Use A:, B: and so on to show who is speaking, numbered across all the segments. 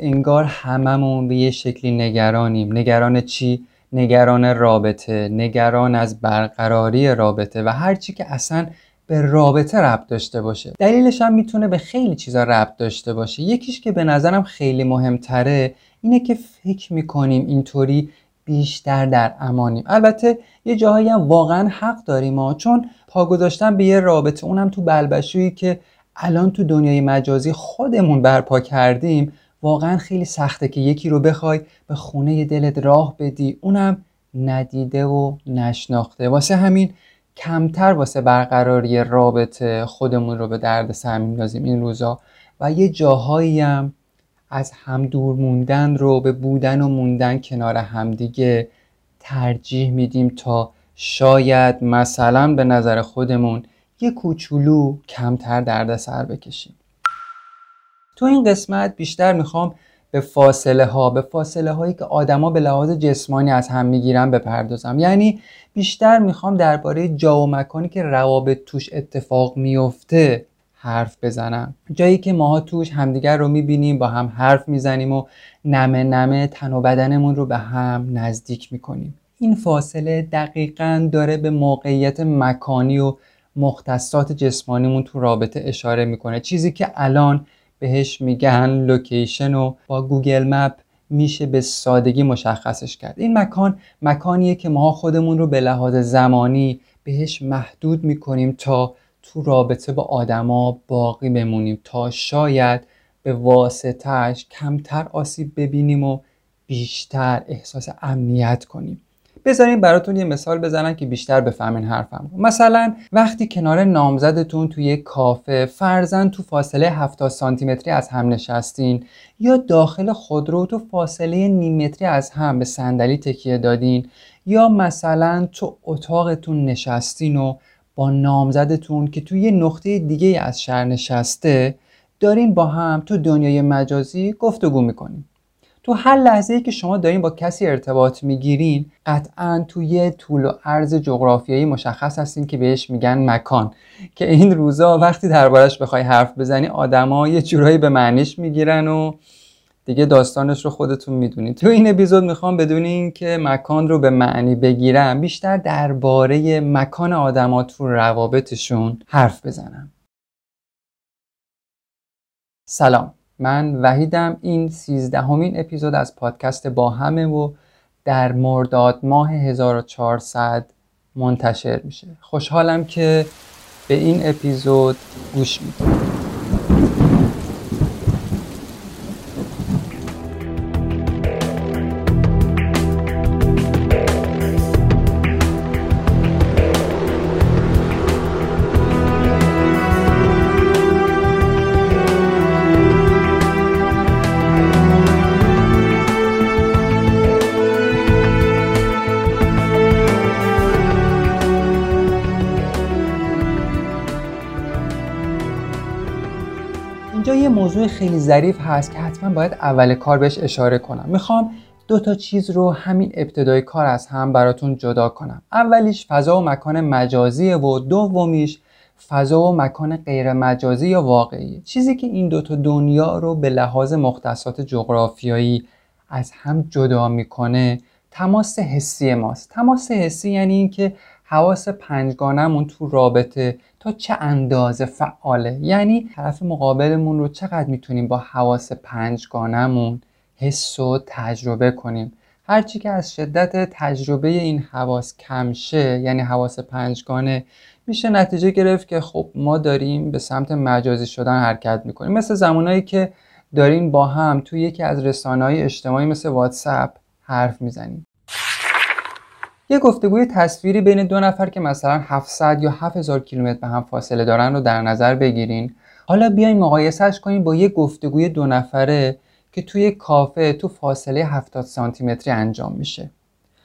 A: انگار هممون به یه شکلی نگرانیم. نگران چی؟ نگران رابطه. نگران از برقراری رابطه و هرچی که اصلا به رابطه ربط داشته باشه. دلیلش هم می‌تونه به خیلی چیزا ربط داشته باشه. یکیش که به نظرم خیلی مهمتره اینه که فکر می‌کنیم اینطوری بیشتر در امانیم. البته یه جاهایی هم واقعا حق داریم ها چون پا گذاشتن به یه رابطه اونم تو بلبشویی که الان تو دنیای مجازی خودمون برپا کردیم واقعا خیلی سخته که یکی رو بخوای به خونه دلت راه بدی. اونم ندیده و نشناخته. واسه همین کمتر واسه برقراری رابطه خودمون رو به درد سر میندازیم این روزا. و یه جاهایی هم از هم دور موندن رو به بودن و موندن کنار همدیگه ترجیح میدیم تا شاید مثلا به نظر خودمون یه کوچولو کمتر درد سر بکشیم. تو این قسمت بیشتر می‌خوام به فاصله ها به فاصله هایی که آدما به لحاظ جسمانی از هم می‌گیرن بپردازم. یعنی بیشتر می‌خوام درباره جا و مکانی که روابط توش اتفاق میفته حرف بزنم. جایی که ماها توش همدیگر رو می‌بینیم با هم حرف می‌زنیم و نمه نمه تن و بدنمون رو به هم نزدیک می‌کنیم. این فاصله دقیقا داره به موقعیت مکانی و مختصات جسمانیمون تو رابطه اشاره می‌کنه. چیزی که الان بهش میگن location و با Google Map میشه به سادگی مشخصش کرد. این مکان مکانیه که ما خودمون رو به لحاظ زمانی بهش محدود می‌کنیم تا تو رابطه با آدما باقی بمونیم تا شاید به واسطهش کمتر آسیب ببینیم و بیشتر احساس امنیت کنیم. بذارین براتون یه مثال بزنم که بیشتر بفهمین حرفم مثلا وقتی کنار نامزدتون توی کافه فرزن تو فاصله 70 سانتی از هم نشستین یا داخل خودرو تو فاصله نیم متری از هم به صندلی تکیه دادین یا مثلا تو اتاقتون نشستین و با نامزدتون که توی یه نقطه دیگه از شهر نشسته دارین با هم تو دنیای مجازی گفتگو می‌کنین. تو هر لحظه ای که شما دارین با کسی ارتباط می‌گیرین قطعا توی طول و عرض جغرافیایی مشخص هستین که بهش میگن مکان. که این روزا وقتی دربارش بخوای حرف بزنی آدما یه جورایی به معنیش می‌گیرن و دیگه داستانش رو خودتون می‌دونید تو این اپیزود می‌خوام بدونین که مکان رو به معنی بگیرم بیشتر درباره مکان آدما تو روابطشون حرف بزنم. سلام. من وحیدم این سیزدهمین اپیزود از پادکست با همه و در مرداد ماه 1400 منتشر میشه. خوشحالم که به این اپیزود گوش می‌کنید اینجا یه موضوع خیلی ظریف هست که حتما باید اول کار بهش اشاره کنم. می‌خوام دو تا چیز رو همین ابتدای کار از هم براتون جدا کنم. اولیش فضا و مکان مجازی و دومیش فضا و مکان غیر مجازی یا واقعی. چیزی که این دوتا دنیا رو به لحاظ مختصات جغرافیایی از هم جدا می‌کنه تماس حسی ماست. تماس حسی یعنی اینکه حواس پنجگانمون تو رابطه تا چه اندازه فعاله؟ یعنی طرف مقابلمون رو چقدر می‌تونیم با حواس پنجگانمون حس و تجربه کنیم؟ هرچی که از شدت تجربه این حواس کم شه یعنی حواس پنجگانه میشه نتیجه گرفت که خب ما داریم به سمت مجازی شدن حرکت می‌کنیم. مثل زمانایی که داریم با هم توی یکی از رسانه های اجتماعی مثل واتساپ حرف می‌زنیم. یه گفتگوی تصویری بین دو نفر که مثلا 700 یا 7000 کیلومتر به هم فاصله دارن رو در نظر بگیرین. حالا بیاین مقایسهش کنیم با یه گفتگوی دو نفره که توی کافه تو فاصله 70 سانتی متری انجام میشه.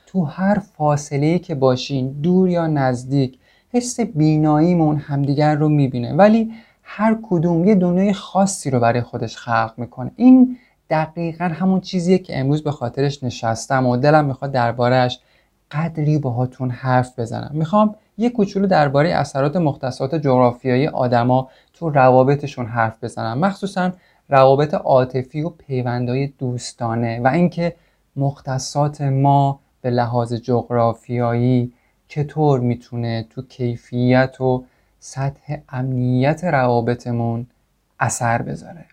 A: تو هر فاصله که باشین دور یا نزدیک حس بیناییمون همدیگر رو می‌بینه. ولی هر کدوم یه دنیای خاصی رو برای خودش خلق می‌کنه. این دقیقا همون چیزیه که امروز به خاطرش نشستم و دلم می‌خواد دربارهش قدری باهاتون حرف بزنم. می‌خوام یه کوچولو درباره اثرات مختصات جغرافیایی آدما تو روابطشون حرف بزنم. مخصوصا روابط عاطفی و پیوندهای دوستانه و اینکه مختصات ما به لحاظ جغرافیایی چطور می‌تونه تو کیفیت و سطح امنیت روابطمون اثر بذاره.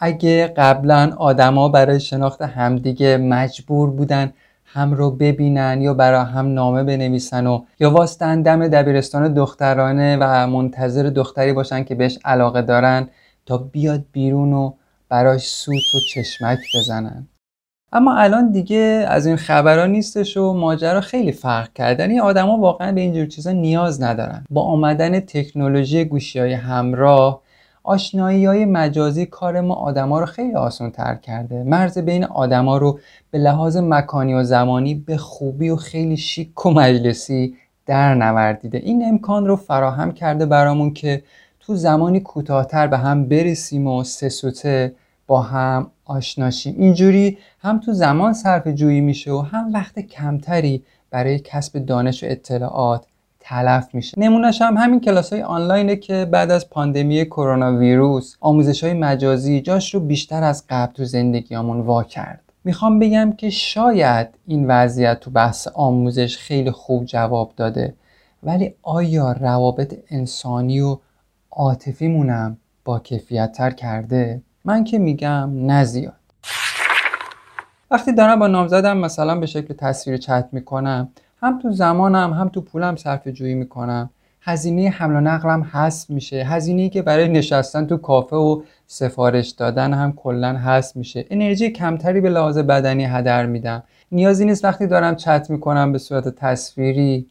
A: اگه قبلا آدما برای شناخت همدیگه مجبور بودن هم رو ببینن یا برای هم نامه بنویسن و یا واسطن دم دبیرستان دخترانه و منتظر دختری باشن که بهش علاقه دارن تا بیاد بیرون و براش سوت و چشمک بزنن. اما الان دیگه از این خبرها نیستش و ماجرا خیلی فرق کردن این آدما واقعا به اینجور چیزا نیاز ندارن. با آمدن تکنولوژی گوشی های همراه آشنایی های مجازی کار ما آدما رو خیلی آسان تر کرده. مرز بین آدما رو به لحاظ مکانی و زمانی به خوبی و خیلی شیک و مجلسی در نوردیده. این امکان رو فراهم کرده برامون که تو زمانی کوتاهتر به هم برسیم و سه با هم آشناشیم اینجوری هم تو زمان صرف جویی میشه و هم وقت کمتری برای کسب دانش و اطلاعات تلف میشه. نمونهش هم همین کلاس های آنلاینه که بعد از پاندمی کرونا ویروس آموزش های مجازی جاش رو بیشتر از قبل تو زندگیامون وا کرد. می‌خوام بگم که شاید این وضعیت تو بحث آموزش خیلی خوب جواب داده ولی آیا روابط انسانی و عاطفیمونم با کیفیت تر کرده؟ من که میگم نزیاد وقتی دارم با نامزدم مثلا به شکل تصویر چت می‌کنم هم تو زمانم هم تو پولم صرف جویی می‌کنم. هزینه حمل و نقلم حذف میشه. هزینه که برای نشستن تو کافه و سفارش دادن هم کلا حذف میشه. انرژی کمتری به لحاظ بدنی هدر میدم. نیازی نیست وقتی دارم چت می‌کنم به صورت تصویری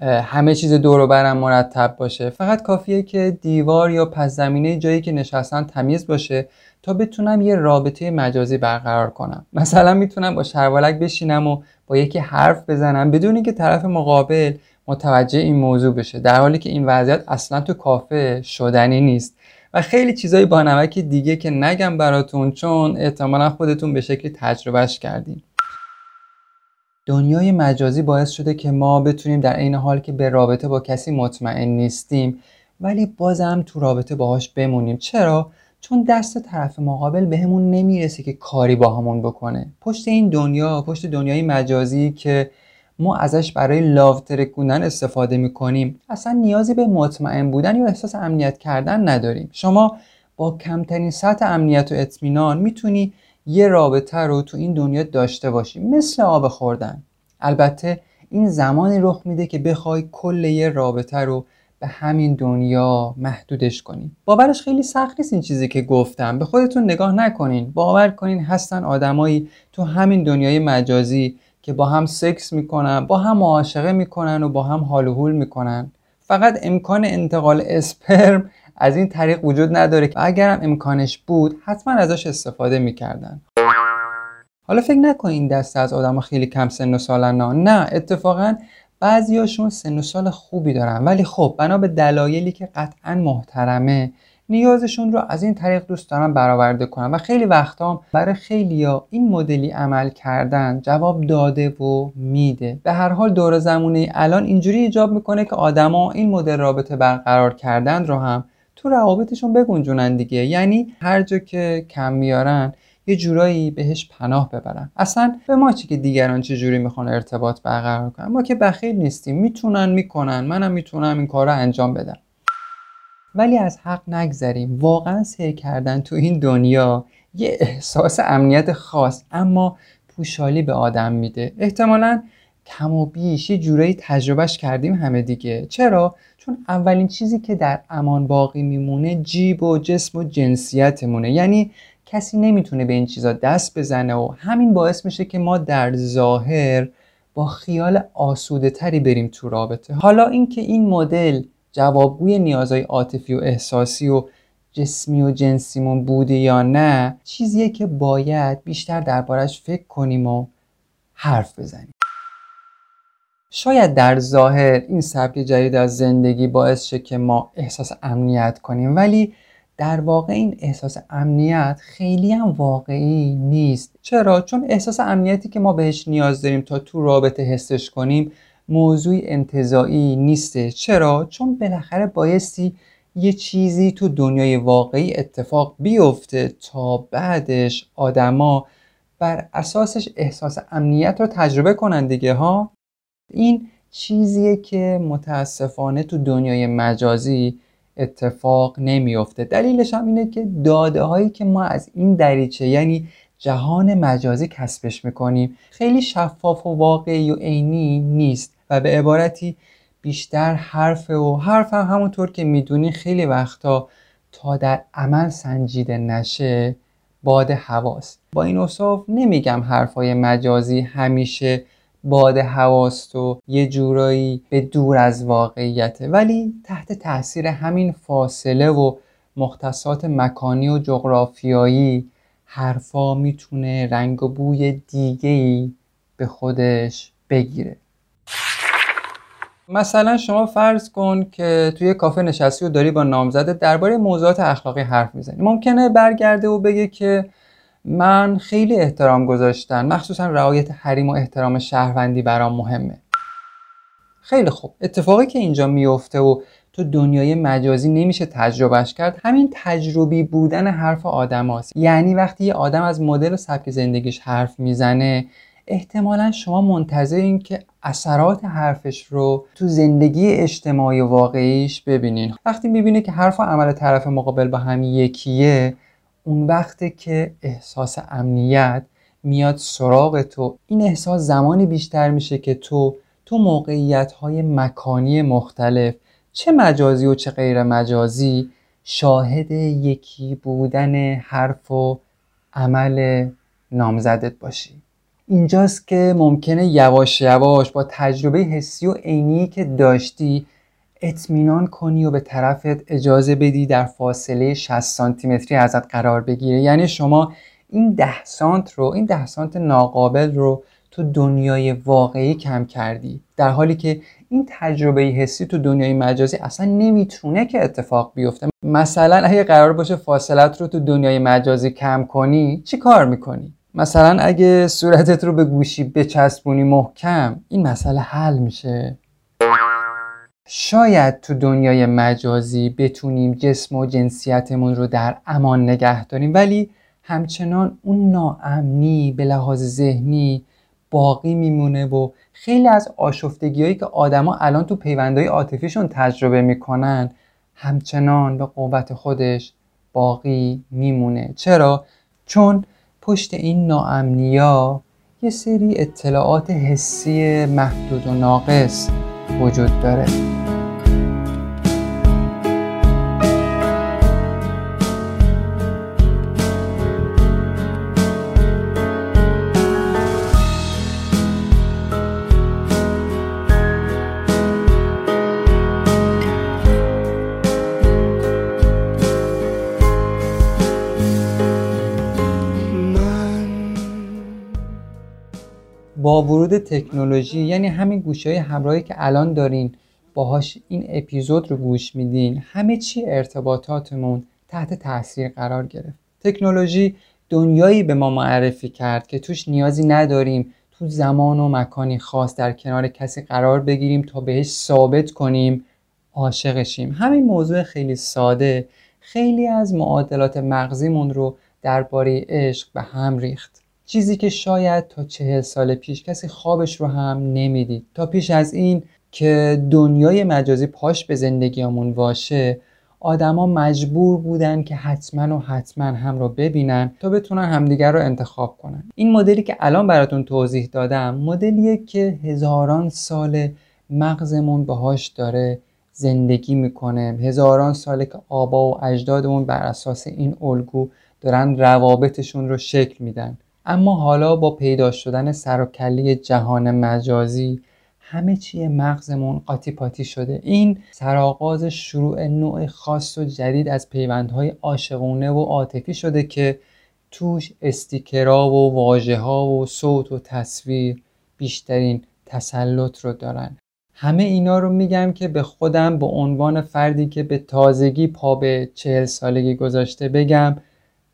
A: همه چیز دور برم مرتب باشه. فقط کافیه که دیوار یا پس زمینه جایی که نشستن تمیز باشه تا بتونم یه رابطه مجازی برقرار کنم. مثلا می‌تونم با شربالک بشینم و یکی حرف بزنم بدون اینکه طرف مقابل متوجه این موضوع بشه. در حالی که این وضعیت اصلا تو کافه شدنی نیست. و خیلی چیزای با نمک دیگه که نگم براتون چون احتمالا خودتون به شکلی تجربهش کردیم دنیای مجازی باعث شده که ما بتونیم در این حال که به رابطه با کسی مطمئن نیستیم ولی بازم تو رابطه باهاش بمونیم. چرا؟ چون دست طرف مقابل بهمون به نمی‌رسه که کاری با همون بکنه. پشت این دنیا پشت دنیای مجازی که ما ازش برای لاو ترکوندن استفاده می‌کنیم اصلا نیازی به مطمئن بودن یا احساس امنیت کردن نداریم. شما با کمترین سطح امنیت و اطمینان می‌تونی یه رابطه رو تو این دنیا داشته باشی مثل آب خوردن. البته این زمانی رخ میده که بخوای کل یه رابطه رو به همین دنیا محدودش کنین. باورش خیلی سخت نیست این چیزی که گفتم. به خودتون نگاه نکنین. باور کنین هستن آدمایی تو همین دنیای مجازی که با هم سکس می‌کنن با هم معاشقه می‌کنن و با هم حال و حول می‌کنن. فقط امکان انتقال اسپرم از این طریق وجود نداره که اگرم امکانش بود حتما ازش استفاده می‌کردن. حالا فکر نکنین دسته از آدم خیلی کم سن و سالن نه اتفاقا بعضیاشون سن و سال خوبی دارن. ولی خب بنا به دلایلی که قطعا محترمه نیازشون رو از این طریق دوست دارن برآورده کنن و خیلی وقتا برای خیلیا این مدلی عمل کردن جواب داده و میده. به هر حال دور زمونه الان اینجوری ایجاب می‌کنه که آدما این مدل رابطه برقرار کردن رو هم تو روابطشون بگنجونن دیگه. یعنی هر جا که کم میارن یه جورایی بهش پناه ببرن. اصلا به ما چی که دیگران چه جوری می‌خوان ارتباط برقرار کنن؟ ما که بخیر نیستیم. می‌تونن می‌کنن. منم می‌تونم این کار رو انجام بدم. ولی از حق نگذریم. واقعا سیر کردن تو این دنیا یه احساس امنیت خاص اما پوشالی به آدم میده. احتمالا کم و بیش یه جورایی تجربهش کردیم همه دیگه. چرا؟ چون اولین چیزی که در امان باقی میمونه جیب و جسم و جنسیتمونه. یعنی کسی نمی‌تونه به این چیزا دست بزنه و همین باعث میشه که ما در ظاهر با خیال آسوده تری بریم تو رابطه. حالا اینکه این مدل جوابگوی نیازهای عاطفی و احساسی و جسمی و جنسیمون بوده یا نه چیزیه که باید بیشتر دربارش فکر کنیم و حرف بزنیم. شاید در ظاهر این سبک جدید از زندگی باعث شه که ما احساس امنیت کنیم ولی در واقع این احساس امنیت خیلی هم واقعی نیست. چرا؟ چون احساس امنیتی که ما بهش نیاز داریم تا تو رابطه حسش کنیم موضوع انتظایی نیسته. چرا؟ چون بالاخره بایستی یه چیزی تو دنیای واقعی اتفاق بیفته تا بعدش آدما بر اساسش احساس امنیت رو تجربه کنن دیگه ها؟ این چیزیه که متاسفانه تو دنیای مجازی اتفاق نمیفته دلیلش هم اینه که داده هایی که ما از این دریچه یعنی جهان مجازی کسبش می‌کنیم خیلی شفاف و واقعی و عینی نیست و به عبارتی بیشتر حرفه و حرف هم همونطور که می‌دونی خیلی وقتا تا در عمل سنجیده نشه باد هواست. با این اصاف نمیگم حرفای مجازی همیشه باد هواست و یه جورایی به دور از واقعیته. ولی تحت تاثیر همین فاصله و مختصات مکانی و جغرافیایی حرفا می‌تونه رنگ و بوی دیگه به خودش بگیره. مثلا شما فرض کن که توی کافه نشستی و داری با نامزده درباره موضوعات اخلاقی حرف می‌زنی. ممکنه برگرده و بگه که من خیلی احترام گذاشتن. مخصوصا رعایت حریم و احترام شهروندی برام مهمه. خیلی خوب. اتفاقی که اینجا میفته و تو دنیای مجازی نمیشه تجربهش کرد همین تجربی بودن حرف آدم هست. یعنی وقتی یه آدم از مدل و سبک زندگیش حرف می‌زنه احتمالا شما منتظرین که اثرات حرفش رو تو زندگی اجتماعی واقعیش ببینین. وقتی می‌بینه که حرف و عمل طرف مقابل با هم یکیه اون وقته که احساس امنیت میاد سراغ تو. این احساس زمانی بیشتر میشه که تو تو موقعیت های مکانی مختلف چه مجازی و چه غیر مجازی شاهد یکی بودن حرف و عمل نامزدت باشی. اینجاست که ممکنه یواش یواش با تجربه حسی و عینی که داشتی اطمینان کنی و به طرفت اجازه بدی در فاصله 60 سانتی ازت قرار بگیره. یعنی شما این ده سانت رو این ده سانت ناقابل رو تو دنیای واقعی کم کردی. در حالی که این تجربه حسی تو دنیای مجازی اصلا نمی‌تونه که اتفاق بیفته. مثلا اگه قرار باشه فاصلت رو تو دنیای مجازی کم کنی چی کار می‌کنی؟ مثلا اگه صورتت رو به گوشی بچسبونی محکم این مسئله حل میشه. شاید تو دنیای مجازی بتونیم جسم و جنسیتمون رو در امان نگه داریم ولی همچنان اون ناامنی به لحاظ ذهنی باقی میمونه و خیلی از آشفتگی هایی که آدما الان تو پیوندهای عاطفیشون تجربه می‌کنن همچنان به قوت خودش باقی میمونه چرا؟ چون پشت این ناامنیا یه سری اطلاعات حسی محدود و ناقص وجود داره ورود تکنولوژی یعنی همین گوشه های همراهی که الان دارین باهاش این اپیزود رو گوش میدین. همه چی ارتباطاتمون تحت تاثیر قرار گرفت. تکنولوژی دنیایی به ما معرفی کرد که توش نیازی نداریم تو زمان و مکانی خاص در کنار کسی قرار بگیریم تا بهش ثابت کنیم عاشقشیم همین موضوع خیلی ساده. خیلی از معادلات مغزیمون رو درباره عشق به هم ریخت. چیزی که شاید تا چهل سال پیش کسی خوابش رو هم نمی‌دید. تا پیش از این که دنیای مجازی پاش به زندگیمون واشه آدما مجبور بودن که حتما و حتما هم رو ببینن تا بتونن همدیگر رو انتخاب کنن. این مدلی که الان براتون توضیح دادم مدلیه که هزاران سال مغزمون باهاش داره زندگی می‌کنه. هزاران ساله که آبا و اجدادمون بر اساس این الگو دارن روابطشون رو شکل میدن. اما حالا با پیدا شدن سر و کله جهان مجازی همه چیه مغزمون قاطی پاتی شده. این سرآغاز شروع نوع خاص و جدید از پیوندهای عاشقونه و عاطفی شده که توش استیکرها و واژه ها و صوت و تصویر بیشترین تسلط رو دارن. همه اینا رو میگم که به خودم به عنوان فردی که به تازگی پا به چهل سالگی گذاشته بگم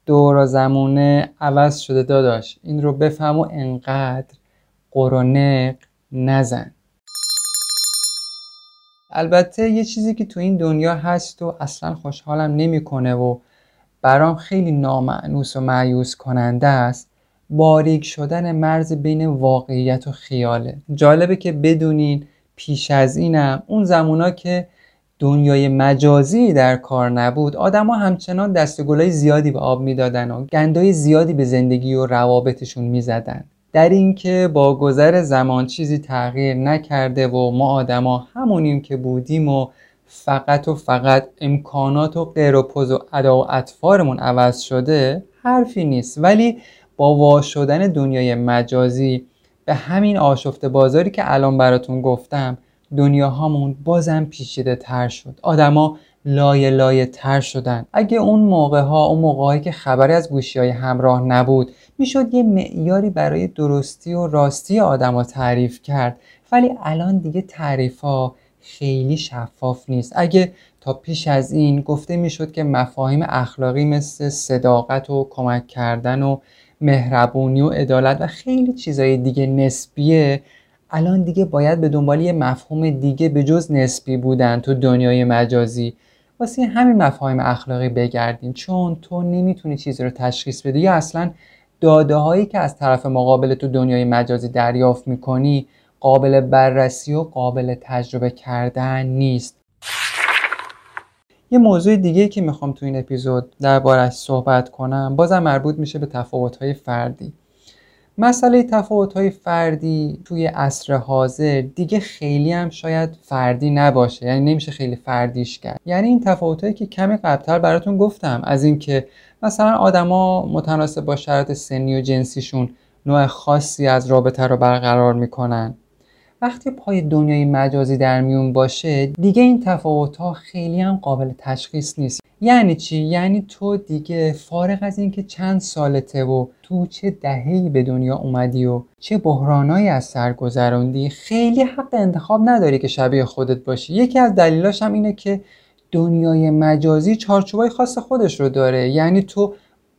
A: دور زمونه عوض شده داداش. این رو بفهم و انقدر قرنق نزن. البته یه چیزی که تو این دنیا هست و اصلا خوشحالم نمی‌کنه و برام خیلی نامعنوس و معیوس کننده است باریک شدن مرز بین واقعیت و خیاله. جالبه که بدونین پیش از اینم اون زمونا که دنیای مجازی در کار نبود آدما همچنان دستگلای زیادی به آب می‌دادن و گندای زیادی به زندگی و روابطشون می‌زدن. در اینکه با گذر زمان چیزی تغییر نکرده و ما آدما همونیم که بودیم و فقط و فقط امکانات و غیر و ادا و اطفارمون عوض شده حرفی نیست. ولی با وا شدن دنیای مجازی به همین آشفته بازاری که الان براتون گفتم دنیاهامون بازم پیچیده تر شد. آدما لایه لایه تر شدن. اگه اون موقع ها اون موقع که خبری از گوشی های همراه نبود می‌شد یه معیاری برای درستی و راستی آدما تعریف کرد. ولی الان دیگه تعریف ها خیلی شفاف نیست. اگه تا پیش از این گفته می‌شد که مفاهیم اخلاقی مثل صداقت و کمک کردن و مهربونی و عدالت و خیلی چیزای دیگه نسبیه الان دیگه باید به دنبال یه مفهوم دیگه به جز نسبی بودن تو دنیای مجازی. واسه همین مفاهیم اخلاقی بگردین چون تو نمی‌تونی چیزی رو تشخیص بدی یا اصلا داده هایی که از طرف مقابل تو دنیای مجازی دریافت می‌کنی قابل بررسی و قابل تجربه کردن نیست. یه موضوع دیگه که می‌خوام تو این اپیزود دربارش صحبت کنم بازم مربوط میشه به تفاوت‌های فردی. مسئله تفاوت‌های فردی توی عصر حاضر دیگه خیلی هم شاید فردی نباشه. یعنی نمیشه خیلی فردیش کرد. یعنی این تفاوت‌هایی که کمی قبلتر براتون گفتم از اینکه مثلا آدما متناسب با شرایط سنی و جنسیشون نوع خاصی از رابطه رو برقرار می‌کنن. وقتی پای دنیای مجازی در میون باشه دیگه این تفاوت ها خیلی هم قابل تشخیص نیست. یعنی چی؟ یعنی تو دیگه فارغ از اینکه چند سالته و تو چه دهه‌ای به دنیا اومدی و چه بحرانایی از سر گذروندی خیلی حق انتخاب نداری که شبیه خودت باشی. یکی از دلیلاش هم اینه که دنیای مجازی چارچوبای خاص خودش رو داره. یعنی تو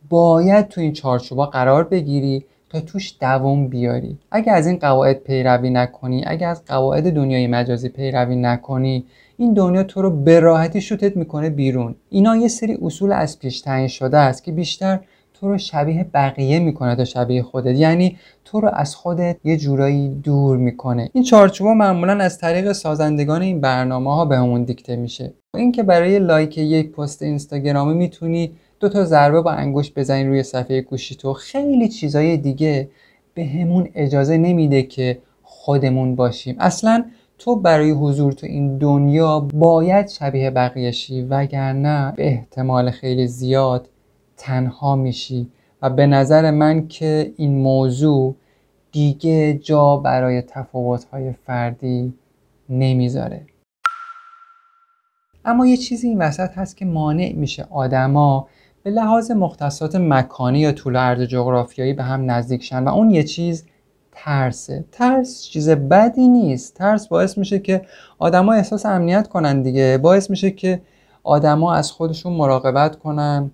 A: باید تو این چارچوبا قرار بگیری تا توش دوام بیاری. اگه از این قواعد پیروی نکنی اگه از قواعد دنیای مجازی پیروی نکنی این دنیا تو رو به راحتی شوتت می‌کنه بیرون. اینا یه سری اصول از پیش تعیین شده است که بیشتر تو رو شبیه بقیه می‌کنه تا شبیه خودت. یعنی تو رو از خودت یه جورایی دور می‌کنه. این چارچوبا معمولا از طریق سازندگان این برنامه ها بهمون دیکته میشه. اینکه برای لایک یک پست اینستاگرامی می‌تونی دو تا ضربه با انگشت بزنین روی صفحه گوشی تو خیلی چیزای دیگه به همون اجازه نمیده که خودمون باشیم. اصلا تو برای حضور تو این دنیا باید شبیه بقیه شی وگرنه به احتمال خیلی زیاد تنها میشی. و به نظر من که این موضوع دیگه جا برای تفاوت‌های فردی نمی‌ذاره. اما یه چیزی این وسط هست که مانع میشه آدما به لحاظ مختصات مکانی یا طول عرض جغرافیایی به هم نزدیک شن. و اون یه چیز ترسه. ترس چیز بدی نیست. ترس باعث میشه که آدما احساس امنیت کنن دیگه. باعث میشه که آدما از خودشون مراقبت کنن.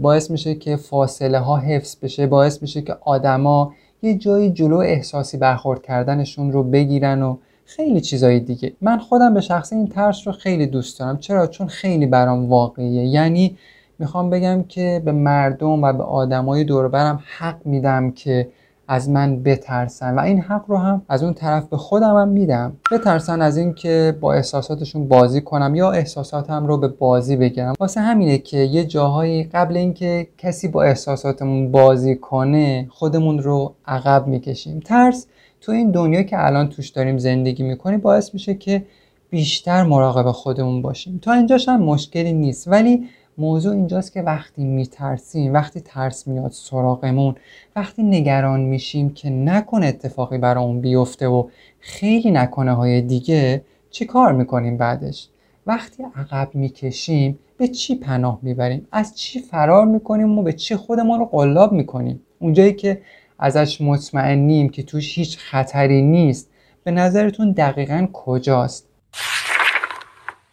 A: باعث میشه که فاصله ها حفظ بشه. باعث میشه که آدما یه جایی جلو احساسی برخورد کردنشون رو بگیرن و خیلی چیزای دیگه. من خودم به شخص این ترس رو خیلی دوست دارم. چرا؟ چون خیلی برام واقعیه. یعنی می‌خوام بگم که به مردم و به آدمای دور برم حق میدم که از من بترسن و این حق رو هم از اون طرف به خودم هم میدم. بترسن از اینکه با احساساتشون بازی کنم یا احساساتم رو به بازی بگیرم. واسه همینه که یه جاهایی قبل اینکه کسی با احساساتمون بازی کنه خودمون رو عقب می‌کشیم. ترس تو این دنیا که الان توش داریم زندگی می‌کنیم باعث میشه که بیشتر مراقب خودمون باشیم. تا اینجاش هم مشکلی نیست. ولی موضوع اینجاست که وقتی میترسیم وقتی ترس میاد سراغمون وقتی نگران میشیم که نکنه اتفاقی برامون بیفته و خیلی نکنه های دیگه چی کار می‌کنیم بعدش؟ وقتی عقب می‌کشیم به چی پناه می‌بریم؟ از چی فرار می‌کنیم و به چی خودمون رو قلاب می‌کنیم؟ اونجایی که ازش مطمئنیم که توش هیچ خطری نیست به نظرتون دقیقا کجاست؟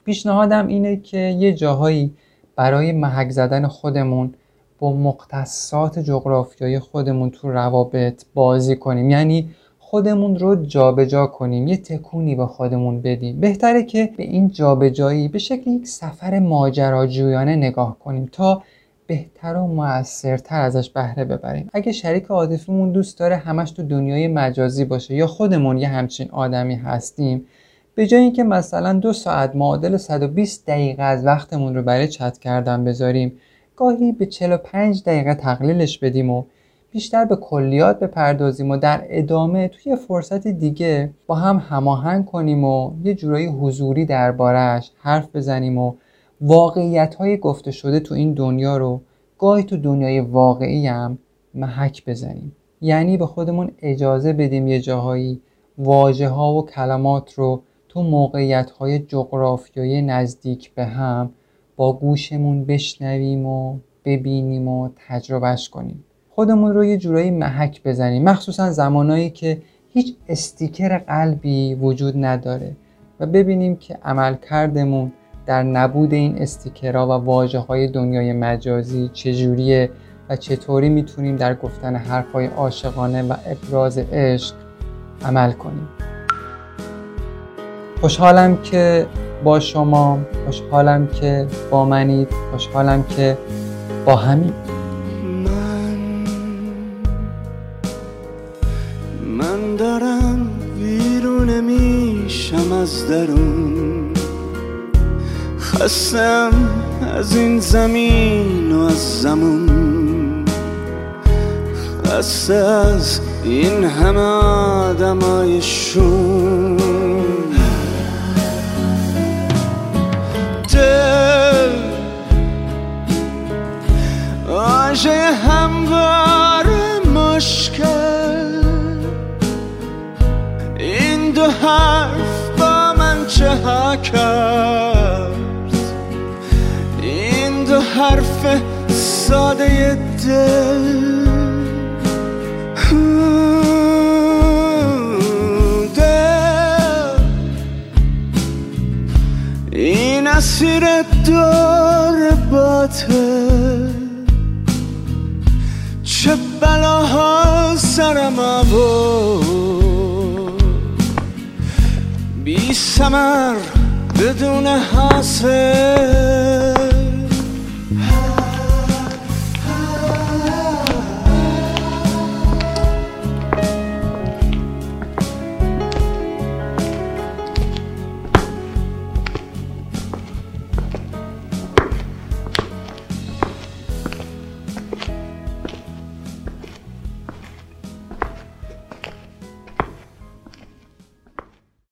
A: پیشنهادم اینه که یه جاهایی برای محک زدن خودمون با مختصات جغرافیایی خودمون تو روابط بازی کنیم. یعنی خودمون رو جابجا جا کنیم یه تکونی به خودمون بدیم. بهتره که به این جابجایی به شکل یک سفر ماجراجویانه نگاه کنیم تا بهتر و موثرتر ازش بهره ببریم. اگه شریک عاطفیمون دوست داره همش تو دنیای مجازی باشه یا خودمون یه همچین آدمی هستیم به جای اینکه مثلا دو ساعت معادل 120 دقیقه از وقتمون رو برای چت کردن بذاریم گاهی به 45 دقیقه تقلیلش بدیم و بیشتر به کلیات بپردازیم و در ادامه توی فرصت دیگه با هم هماهنگ کنیم و یه جورایی حضوری دربارهش حرف بزنیم و واقعیت های گفته شده تو این دنیا رو گاهی تو دنیای واقعی هم محک بزنیم. یعنی به خودمون اجازه بدیم یه جاهایی واجه ها و کلمات رو تو موقعیت های جغرافیایی نزدیک به هم با گوشمون بشنویم و ببینیم و تجربهش کنیم. خودمون رو یه جورایی محک بزنیم. مخصوصا زمانایی که هیچ استیکر قلبی وجود نداره و ببینیم که عمل کردمون در نبود این استیکرها و واجه های دنیای مجازی چجوریه و چطوری می‌تونیم در گفتن حرفهای عاشقانه و ابراز عشق عمل کنیم. خوشحالم که با شما خوشحالم که با منید خوشحالم که با همین. من من دارم ویرون میشم از درون. خستم از این زمین و از زمون. خسته از این همه آدمای شون. کرد این دو حرف ساده دل. مسیر دور باته چه بلاها سرم آورد. بی سمر بدون حاصل